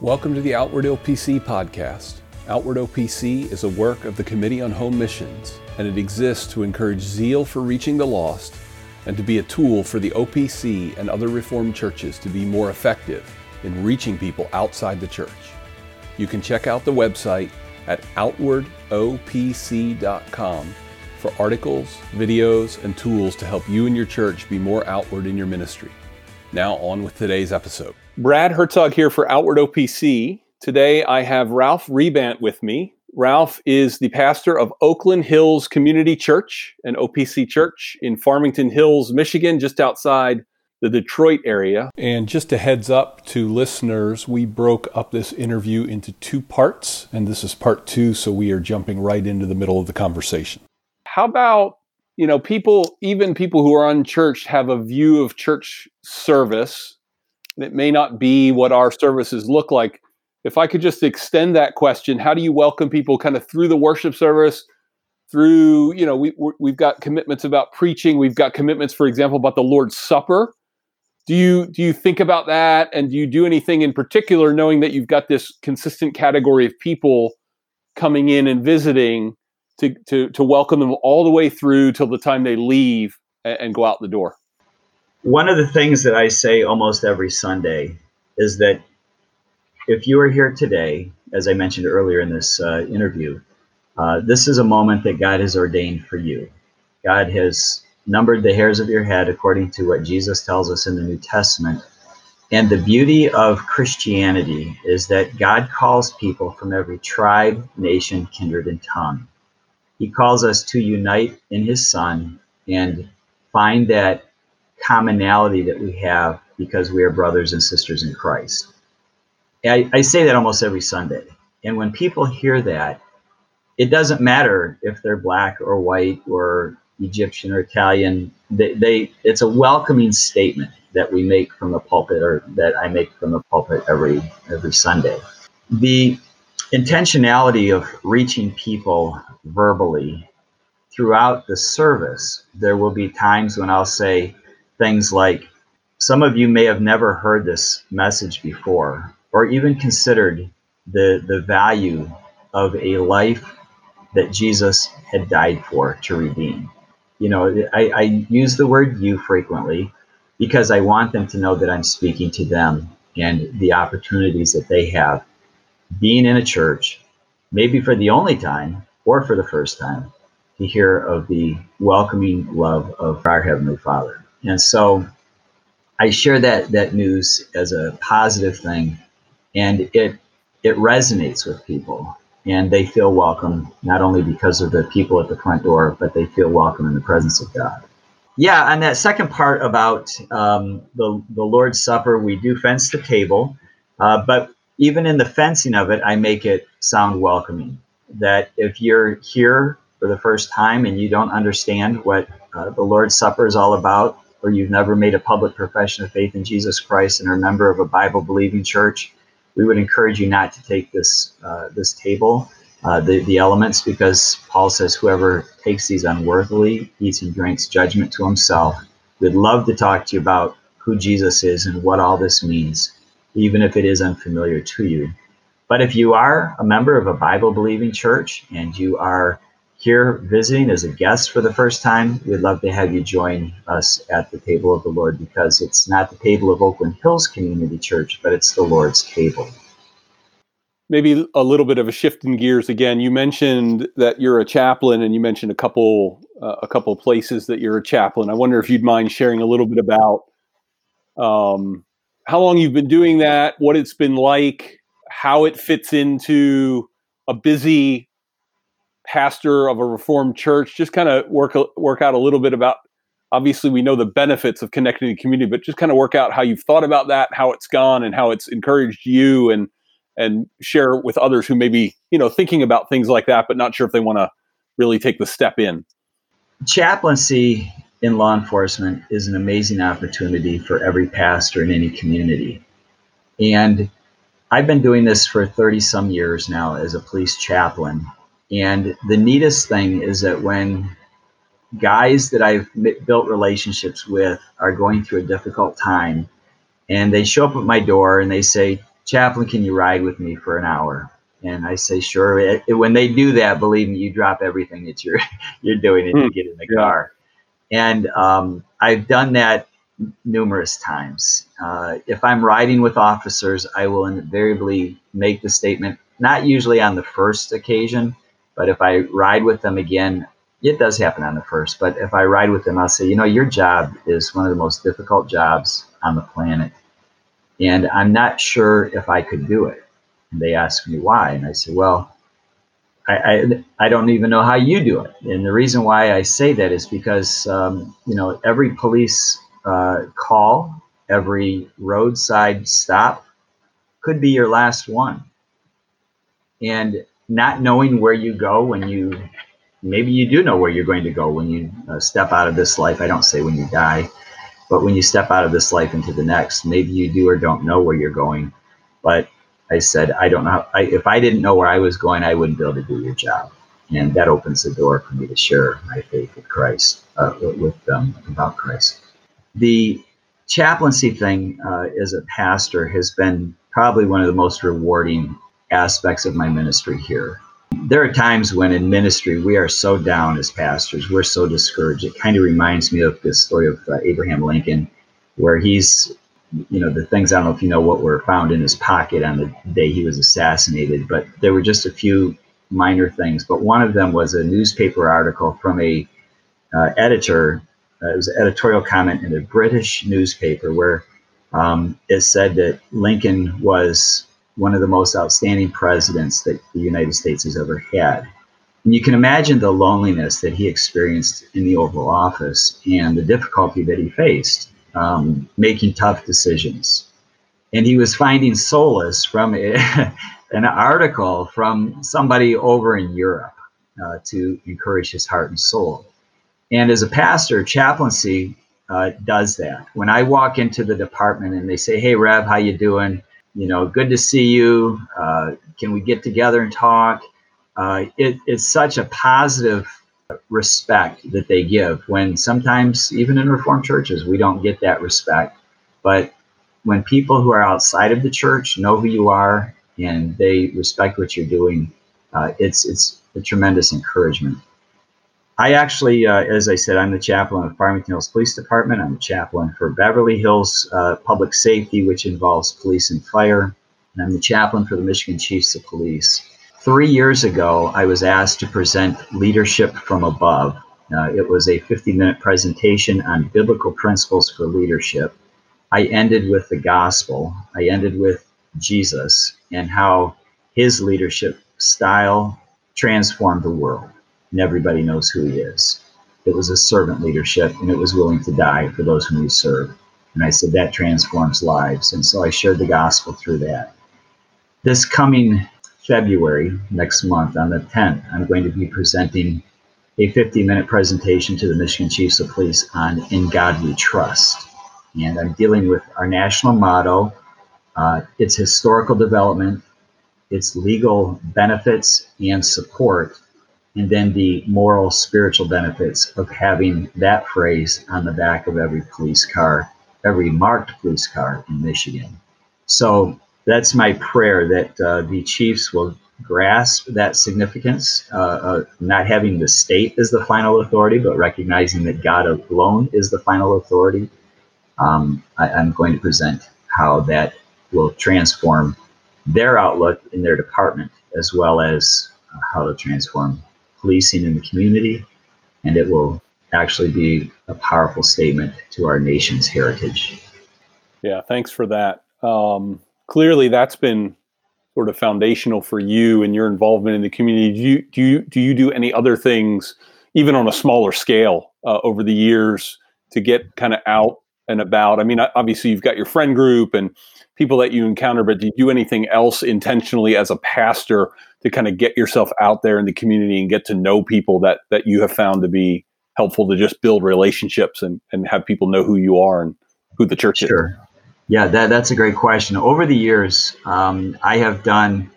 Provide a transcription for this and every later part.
Welcome to the Outward OPC podcast. Outward OPC is a work of the Committee on Home Missions, and it exists to encourage zeal for reaching the lost and to be a tool for the OPC and other Reformed churches to be more effective in reaching people outside the church. You can check out the website at outwardopc.com for articles, videos, and tools to help you and your church be more outward in your ministry. Now, on with today's episode. Brad Herzog here for Outward OPC. Today I have Ralph Rebandt with me. Ralph is the pastor of Oakland Hills Community Church, an OPC church in Farmington Hills, Michigan, just outside the Detroit area. And just a heads up to listeners, we broke up this interview into two parts, and this is part two, so we are jumping right into the middle of the conversation. How about, you know, people, even people who are unchurched, have a view of church service. It may not be what our services look like. If I could just extend that question, how do you welcome people kind of through the worship service? through you know we we've got commitments about preaching we've got commitments for example about the lord's supper do you do you think about that and do you do anything in particular knowing that you've got this consistent category of people coming in and visiting to to, to welcome them all the way through till the time they leave and, and go out the door one of the things that i say almost every sunday is that if you are here today as i mentioned earlier in this uh, interview uh, this is a moment that god has ordained for you god has numbered the hairs of your head according to what Jesus tells us in the New Testament. And the beauty of Christianity is that God calls people from every tribe, nation, kindred, and tongue. He calls us to unite in His Son and find that commonality that we have because we are brothers and sisters in Christ. I, I say that almost every Sunday. And when people hear that, it doesn't matter if they're black or white or Egyptian or Italian. They, they it's a welcoming statement that we make from the pulpit, or that I make from the pulpit every every Sunday. The intentionality of reaching people verbally throughout the service, there will be times when I'll say things like, "Some of you may have never heard this message before, or even considered the the value of a life that Jesus had died for to redeem." you know, I, I use the word you frequently because I want them to know that I'm speaking to them and the opportunities that they have being in a church, maybe for the only time or for the first time, to hear of the welcoming love of our Heavenly Father. And so I share that that news as a positive thing and it it resonates with people and they feel welcome not only because of the people at the front door, but they feel welcome in the presence of God. Yeah, and that second part about um, the the Lord's Supper, we do fence the table, uh, but even in the fencing of it, I make it sound welcoming. That if you're here for the first time and you don't understand what uh, the Lord's Supper is all about, or you've never made a public profession of faith in Jesus Christ and are a member of a Bible believing church, we would encourage you not to take this uh, this table, uh, the the elements, because Paul says whoever takes these unworthily eats and drinks judgment to himself. We'd love to talk to you about who Jesus is and what all this means, even if it is unfamiliar to you. But if you are a member of a Bible believing church and you are here visiting as a guest for the first time, we'd love to have you join us at the table of the Lord because it's not the table of Oakland Hills Community Church, but it's the Lord's table. Maybe a little bit of a shift in gears again. You mentioned that you're a chaplain, and you mentioned a couple uh, a couple places that you're a chaplain. I wonder if you'd mind sharing a little bit about um, how long you've been doing that, what it's been like, how it fits into a busy pastor of a reformed church just kind of work work out a little bit about obviously we know the benefits of connecting the community but just kind of work out how you've thought about that how it's gone and how it's encouraged you and and share with others who may be you know thinking about things like that but not sure if they want to really take the step in. Chaplaincy in law enforcement is an amazing opportunity for every pastor in any community. And i've been doing this for 30 some years now as a police chaplain and the neatest thing is that when guys that I've built relationships with are going through a difficult time and they show up at my door and they say, Chaplain, can you ride with me for an hour? And I say, sure. When they do that, believe me, you drop everything that you're you're doing and mm, you get in the yeah. car. And um, I've done that numerous times. Uh, if I'm riding with officers, I will invariably make the statement, not usually on the first occasion, but if I ride with them again, it does happen on the first, but if I ride with them, I'll say, you know, your job is one of the most difficult jobs on the planet. And I'm not sure if I could do it. And they ask me why. And I say, well, I, I, I don't even know how you do it. And the reason why I say that is because, um, you know, every police uh, call, every roadside stop could be your last one. And not knowing where you go when you maybe you do know where you're going to go when you uh, step out of this life. I don't say when you die, but when you step out of this life into the next, maybe you do or don't know where you're going. But I said, I don't know. How, I, if I didn't know where I was going, I wouldn't be able to do your job. And that opens the door for me to share my faith with Christ, uh, with them about Christ. The chaplaincy thing uh, as a pastor has been probably one of the most rewarding aspects of my ministry here there are times when in ministry we are so down as pastors, we're so discouraged. It kind of reminds me of this story of uh, Abraham Lincoln, where he's, you know, the things I don't know if you know what were found in his pocket on the day he was assassinated, but there were just a few minor things. But one of them was a newspaper article from a uh, editor. Uh, it was an editorial comment in a British newspaper where um, it said that Lincoln was one of the most outstanding presidents that the United States has ever had. And you can imagine the loneliness that he experienced in the Oval Office and the difficulty that he faced um, making tough decisions. And he was finding solace from an article from somebody over in Europe uh, to encourage his heart and soul. And as a pastor, chaplaincy uh, does that. When I walk into the department and they say, "Hey, Rev, how you doing?" You know, good to see you. Uh, can we get together and talk? Uh, it, it's such a positive respect that they give when sometimes, even in Reformed churches, we don't get that respect. But when people who are outside of the church know who you are and they respect what you're doing, uh, it's, it's a tremendous encouragement. I actually, uh, as I said, I'm the chaplain of Farmington Hills Police Department. I'm the chaplain for Beverly Hills uh, Public Safety, which involves police and fire. And I'm the chaplain for the Michigan Chiefs of Police. Three years ago, I was asked to present Leadership from Above. Uh, it was a 50 minute presentation on biblical principles for leadership. I ended with the gospel, I ended with Jesus and how his leadership style transformed the world and everybody knows who he is. It was a servant leadership, and it was willing to die for those whom you serve. And I said that transforms lives. And so I shared the gospel through that. This coming February, next month, on the 10th, I'm going to be presenting a 50 minute presentation to the Michigan Chiefs of Police on In God We Trust. And I'm dealing with our national motto, uh, its historical development, its legal benefits and support, and then the moral, spiritual benefits of having that phrase on the back of every police car, every marked police car in Michigan. So that's my prayer that uh, the chiefs will grasp that significance, uh, uh, not having the state as the final authority, but recognizing that God alone is the final authority. Um, I, I'm going to present how that will transform their outlook in their department, as well as uh, how to transform policing in the community, and it will actually be a powerful statement to our nation's heritage. Yeah, thanks for that. Um, clearly, that's been sort of foundational for you and your involvement in the community. Do you do you do you do any other things, even on a smaller scale, uh, over the years to get kind of out and about? I mean, obviously, you've got your friend group and people that you encounter, but do you do anything else intentionally as a pastor to kind of get yourself out there in the community and get to know people that that you have found to be helpful to just build relationships and, and have people know who you are and who the church sure. is? Yeah, that, that's a great question. Over the years, um, I have done,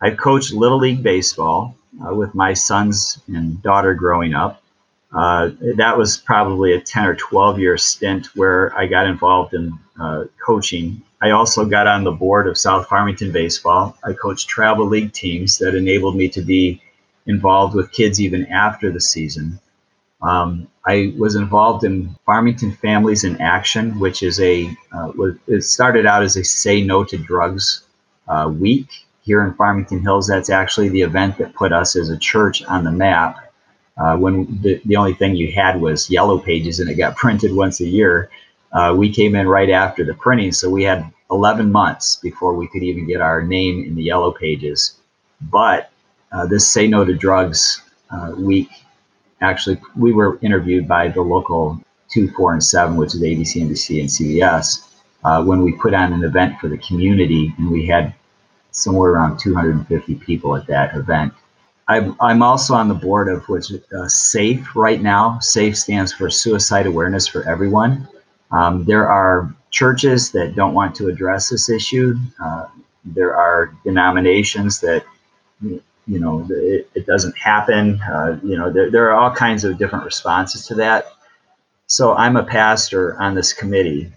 I've coached Little League Baseball uh, with my sons and daughter growing up. Uh, that was probably a 10 or 12 year stint where I got involved in uh, coaching I also got on the board of South Farmington Baseball. I coached travel league teams that enabled me to be involved with kids even after the season. Um, I was involved in Farmington Families in Action, which is a, uh, it started out as a Say No to Drugs uh, week here in Farmington Hills. That's actually the event that put us as a church on the map. Uh, when the, the only thing you had was yellow pages and it got printed once a year. Uh, we came in right after the printing, so we had 11 months before we could even get our name in the yellow pages. But uh, this Say No to Drugs uh, week, actually, we were interviewed by the local 2, 4, and 7, which is ABC, NBC, and CBS, uh, when we put on an event for the community, and we had somewhere around 250 people at that event. I'm, also on the board of which uh, SAFE right now. SAFE stands for Suicide Awareness for Everyone. Um, there are churches that don't want to address this issue. Uh, there are denominations that, you know, it, it doesn't happen. Uh, you know, there, there are all kinds of different responses to that. So I'm a pastor on this committee,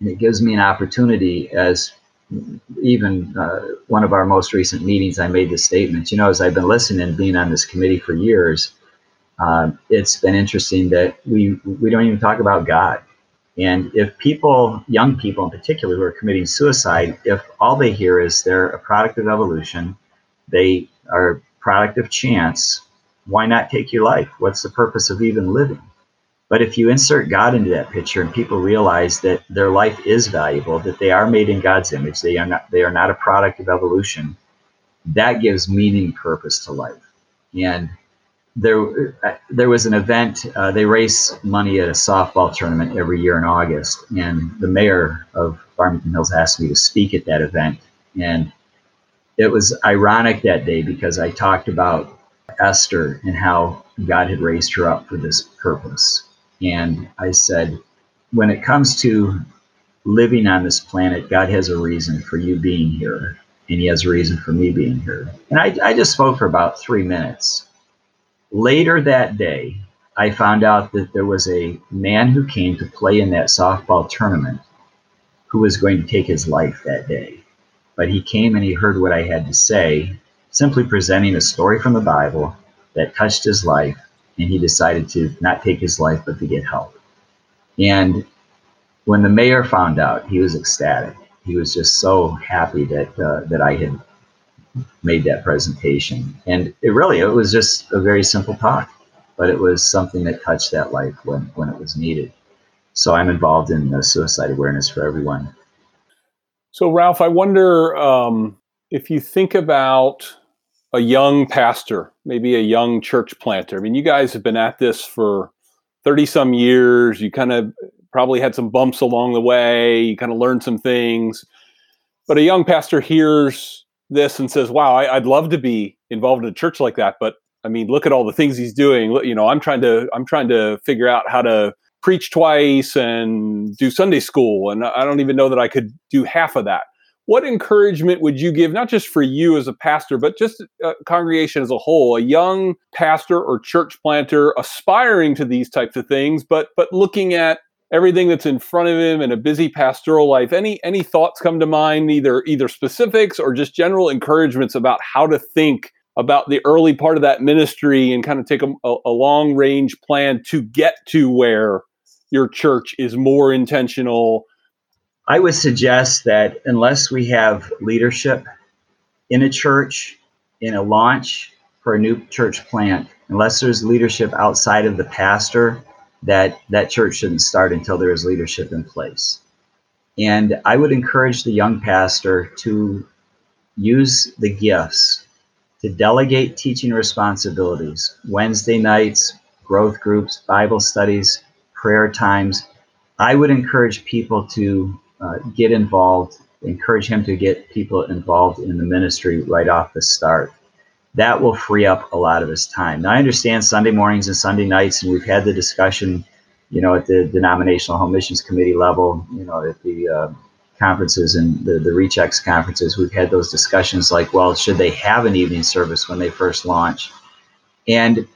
and it gives me an opportunity as even uh, one of our most recent meetings, I made the statement. You know, as I've been listening, and being on this committee for years, uh, it's been interesting that we we don't even talk about God. And if people, young people in particular, who are committing suicide, if all they hear is they're a product of evolution, they are product of chance, why not take your life? What's the purpose of even living? But if you insert God into that picture and people realize that their life is valuable, that they are made in God's image, they are not they are not a product of evolution, that gives meaning purpose to life. And there there was an event. Uh, they raise money at a softball tournament every year in August, and the mayor of Farmington Hills asked me to speak at that event. And it was ironic that day because I talked about Esther and how God had raised her up for this purpose. And I said, when it comes to living on this planet, God has a reason for you being here, and He has a reason for me being here. And I, I just spoke for about three minutes Later that day, I found out that there was a man who came to play in that softball tournament who was going to take his life that day. But he came and he heard what I had to say, simply presenting a story from the Bible that touched his life, and he decided to not take his life but to get help. And when the mayor found out, he was ecstatic. He was just so happy that uh, that I had made that presentation. And it really, it was just a very simple talk, but it was something that touched that life when, when it was needed. So I'm involved in the suicide awareness for everyone. So, Ralph, I wonder um, if you think about a young pastor, maybe a young church planter. I mean, you guys have been at this for 30 some years. You kind of probably had some bumps along the way. You kind of learned some things. But a young pastor hears this and says, "Wow, I, would love to be involved in a church like that." But I mean, look at all the things he's doing. You know, I'm trying to I'm trying to figure out how to preach twice and do Sunday school, and I don't even know that I could do half of that. What encouragement would you give, not just for you as a pastor, but just a congregation as a whole, a young pastor or church planter aspiring to these types of things, but but looking at everything that's in front of him and a busy pastoral life? Any any thoughts come to mind either either specifics or just general encouragements about how to think about the early part of that ministry and kind of take a, a long range plan to get to where your church is more intentional i would suggest that unless we have leadership in a church in a launch for a new church plant unless there's leadership outside of the pastor that that church shouldn't start until there is leadership in place. And I would encourage the young pastor to use the gifts to delegate teaching responsibilities, Wednesday nights, growth groups, Bible studies, prayer times. I would encourage people to uh, get involved, encourage him to get people involved in the ministry right off the start that will free up a lot of his time. Now, I understand Sunday mornings and Sunday nights, and we've had the discussion, you know, at the denominational home missions committee level, you know, at the uh, conferences and the, the Rechex conferences, we've had those discussions like, well, should they have an evening service when they first launch? And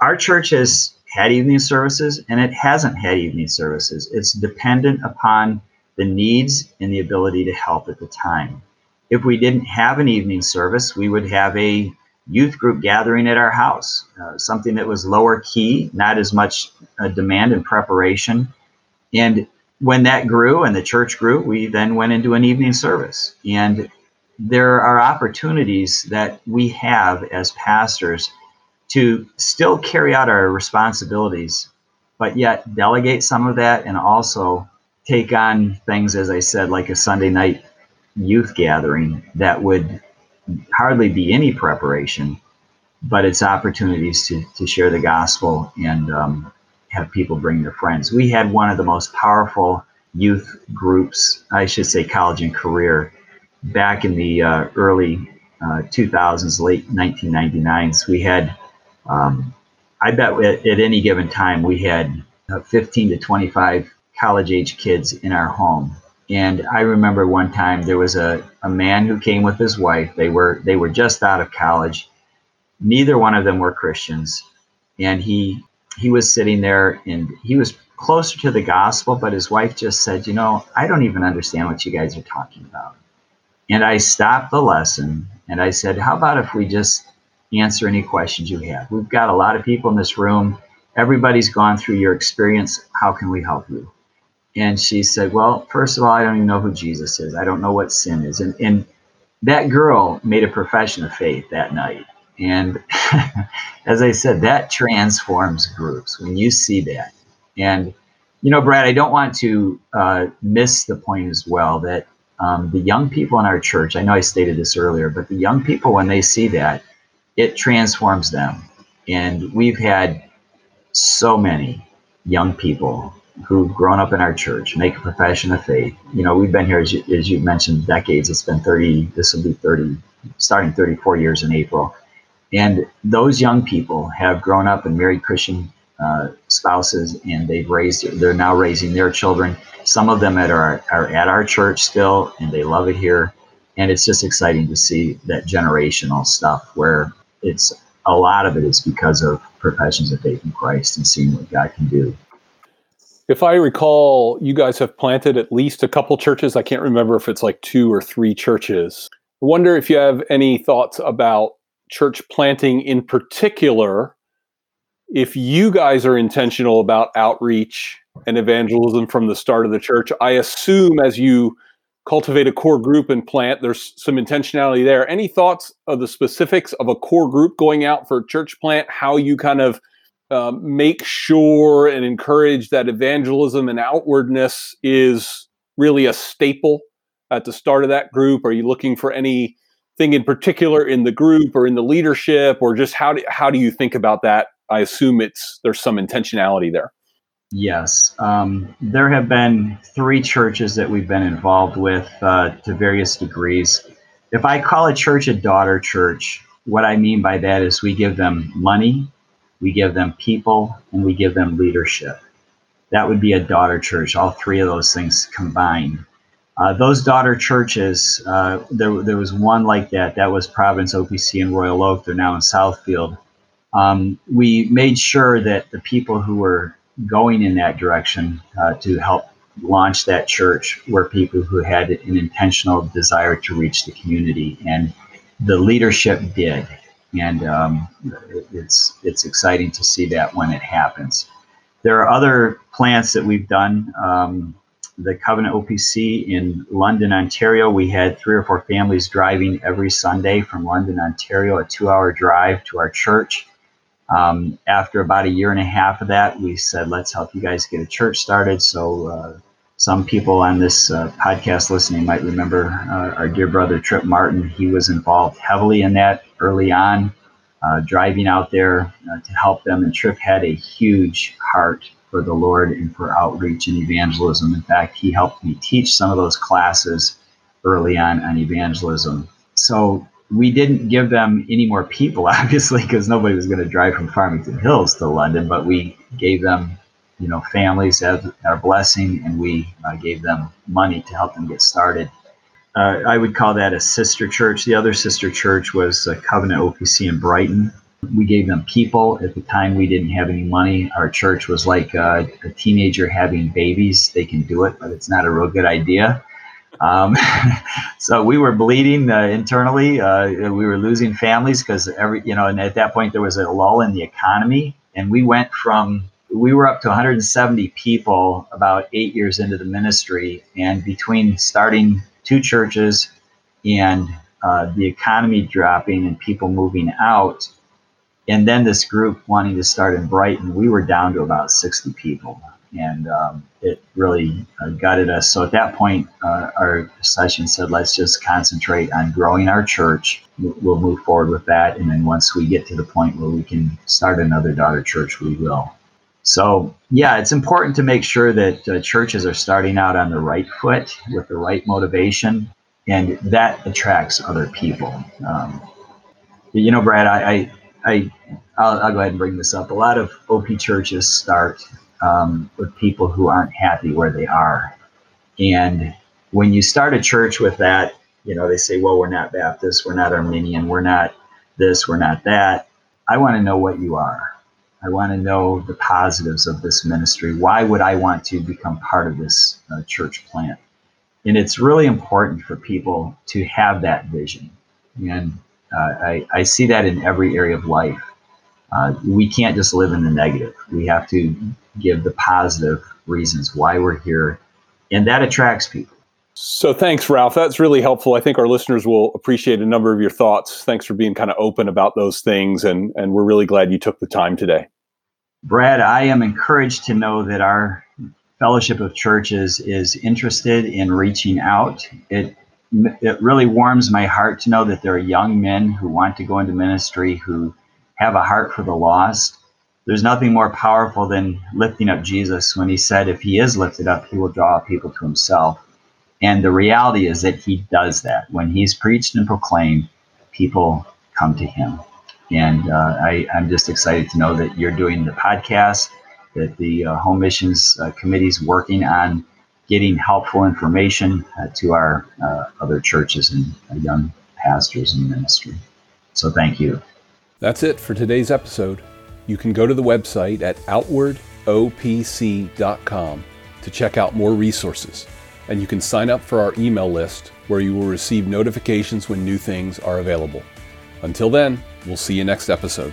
our church has had evening services and it hasn't had evening services. It's dependent upon the needs and the ability to help at the time. If we didn't have an evening service, we would have a youth group gathering at our house, uh, something that was lower key, not as much uh, demand and preparation. And when that grew and the church grew, we then went into an evening service. And there are opportunities that we have as pastors to still carry out our responsibilities, but yet delegate some of that and also take on things, as I said, like a Sunday night youth gathering that would hardly be any preparation, but it's opportunities to, to share the gospel and um, have people bring their friends. We had one of the most powerful youth groups, I should say college and career, back in the uh, early uh, 2000s, late 1999s. We had, um, I bet at, at, any given time, we had uh, 15 to 25 college age kids in our home. And I remember one time there was a, a man who came with his wife. They were they were just out of college. Neither one of them were Christians. And he he was sitting there and he was closer to the gospel, but his wife just said, You know, I don't even understand what you guys are talking about. And I stopped the lesson and I said, How about if we just answer any questions you have? We've got a lot of people in this room. Everybody's gone through your experience. How can we help you? And she said, Well, first of all, I don't even know who Jesus is. I don't know what sin is. And, and that girl made a profession of faith that night. And as I said, that transforms groups when you see that. And, you know, Brad, I don't want to uh, miss the point as well that um, the young people in our church, I know I stated this earlier, but the young people, when they see that, it transforms them. And we've had so many young people who've grown up in our church, make a profession of faith. You know, we've been here, as you, as you mentioned, decades. It's been 30, this will be 30, starting 34 years in April. And those young people have grown up and married Christian uh, spouses, and they've raised, they're now raising their children. Some of them at our, are at our church still, and they love it here. And it's just exciting to see that generational stuff where it's a lot of it is because of professions of faith in Christ and seeing what God can do. If I recall, you guys have planted at least a couple churches. I can't remember if it's like two or three churches. I wonder if you have any thoughts about church planting in particular. If you guys are intentional about outreach and evangelism from the start of the church, I assume as you cultivate a core group and plant, there's some intentionality there. Any thoughts of the specifics of a core group going out for a church plant, how you kind of um, make sure and encourage that evangelism and outwardness is really a staple at the start of that group? Are you looking for anything in particular in the group or in the leadership, or just how do how do you think about that? I assume it's there's some intentionality there. Yes, um, there have been three churches that we've been involved with uh, to various degrees. If I call a church a daughter church, what I mean by that is we give them money we give them people, and we give them leadership. That would be a daughter church, all three of those things combined. Uh, those daughter churches, uh, there, there was one like that. That was Providence OPC in Royal Oak. They're now in Southfield. Um, we made sure that the people who were going in that direction uh, to help launch that church were people who had an intentional desire to reach the community, and the leadership did and um, it's it's exciting to see that when it happens. There are other plants that we've done. Um, the Covenant OPC in London, Ontario, we had three or four families driving every Sunday from London, Ontario, a two-hour drive to our church. Um, after about a year and a half of that, we said, let's help you guys get a church started. So uh, some people on this uh, podcast listening might remember uh, our dear brother Trip Martin. He was involved heavily in that early on, uh, driving out there uh, to help them. And Trip had a huge heart for the Lord and for outreach and evangelism. In fact, he helped me teach some of those classes early on on evangelism. So we didn't give them any more people, obviously, because nobody was going to drive from Farmington Hills to London, but we gave them you know, families as our blessing, and we uh, gave them money to help them get started. Uh, I would call that a sister church. The other sister church was Covenant OPC in Brighton. We gave them people. At the time, we didn't have any money. Our church was like a, a teenager having babies. They can do it, but it's not a real good idea. Um, so we were bleeding uh, internally. Uh, we were losing families because every, you know, and at that point there was a lull in the economy, and we went from we were up to 170 people about eight years into the ministry, and between starting two churches and uh, the economy dropping and people moving out, and then this group wanting to start in Brighton, we were down to about 60 people and um, it really uh, gutted us. So at that point, uh, our session said, let's just concentrate on growing our church. We'll move forward with that. And then once we get to the point where we can start another daughter church, we will. So, yeah, it's important to make sure that uh, churches are starting out on the right foot with the right motivation, and that attracts other people. Um, you know, Brad, I, I, I I'll, I'll, go ahead and bring this up. A lot of OP churches start um, with people who aren't happy where they are. And when you start a church with that, you know, they say, well, we're not Baptist, we're not Arminian, we're not this, we're not that. I want to know what you are. I want to know the positives of this ministry. Why would I want to become part of this uh, church plant? And it's really important for people to have that vision. And uh, I, I see that in every area of life. Uh, we can't just live in the negative. We have to give the positive reasons why we're here, and that attracts people. So thanks, Ralph. That's really helpful. I think our listeners will appreciate a number of your thoughts. Thanks for being kind of open about those things, and and we're really glad you took the time today. Brad, I am encouraged to know that our Fellowship of Churches is interested in reaching out. It it really warms my heart to know that there are young men who want to go into ministry who have a heart for the lost there's nothing more powerful than lifting up Jesus when he said, if he is lifted up, he will draw people to himself. And the reality is that he does that. When he's preached and proclaimed, people come to him. And uh, I, am just excited to know that you're doing the podcast, that the uh, Home Missions uh, Committee is working on getting helpful information uh, to our uh, other churches and uh, young pastors in ministry. So thank you. That's it for today's episode you can go to the website at outwardopc.com to check out more resources. And you can sign up for our email list where you will receive notifications when new things are available. Until then, we'll see you next episode.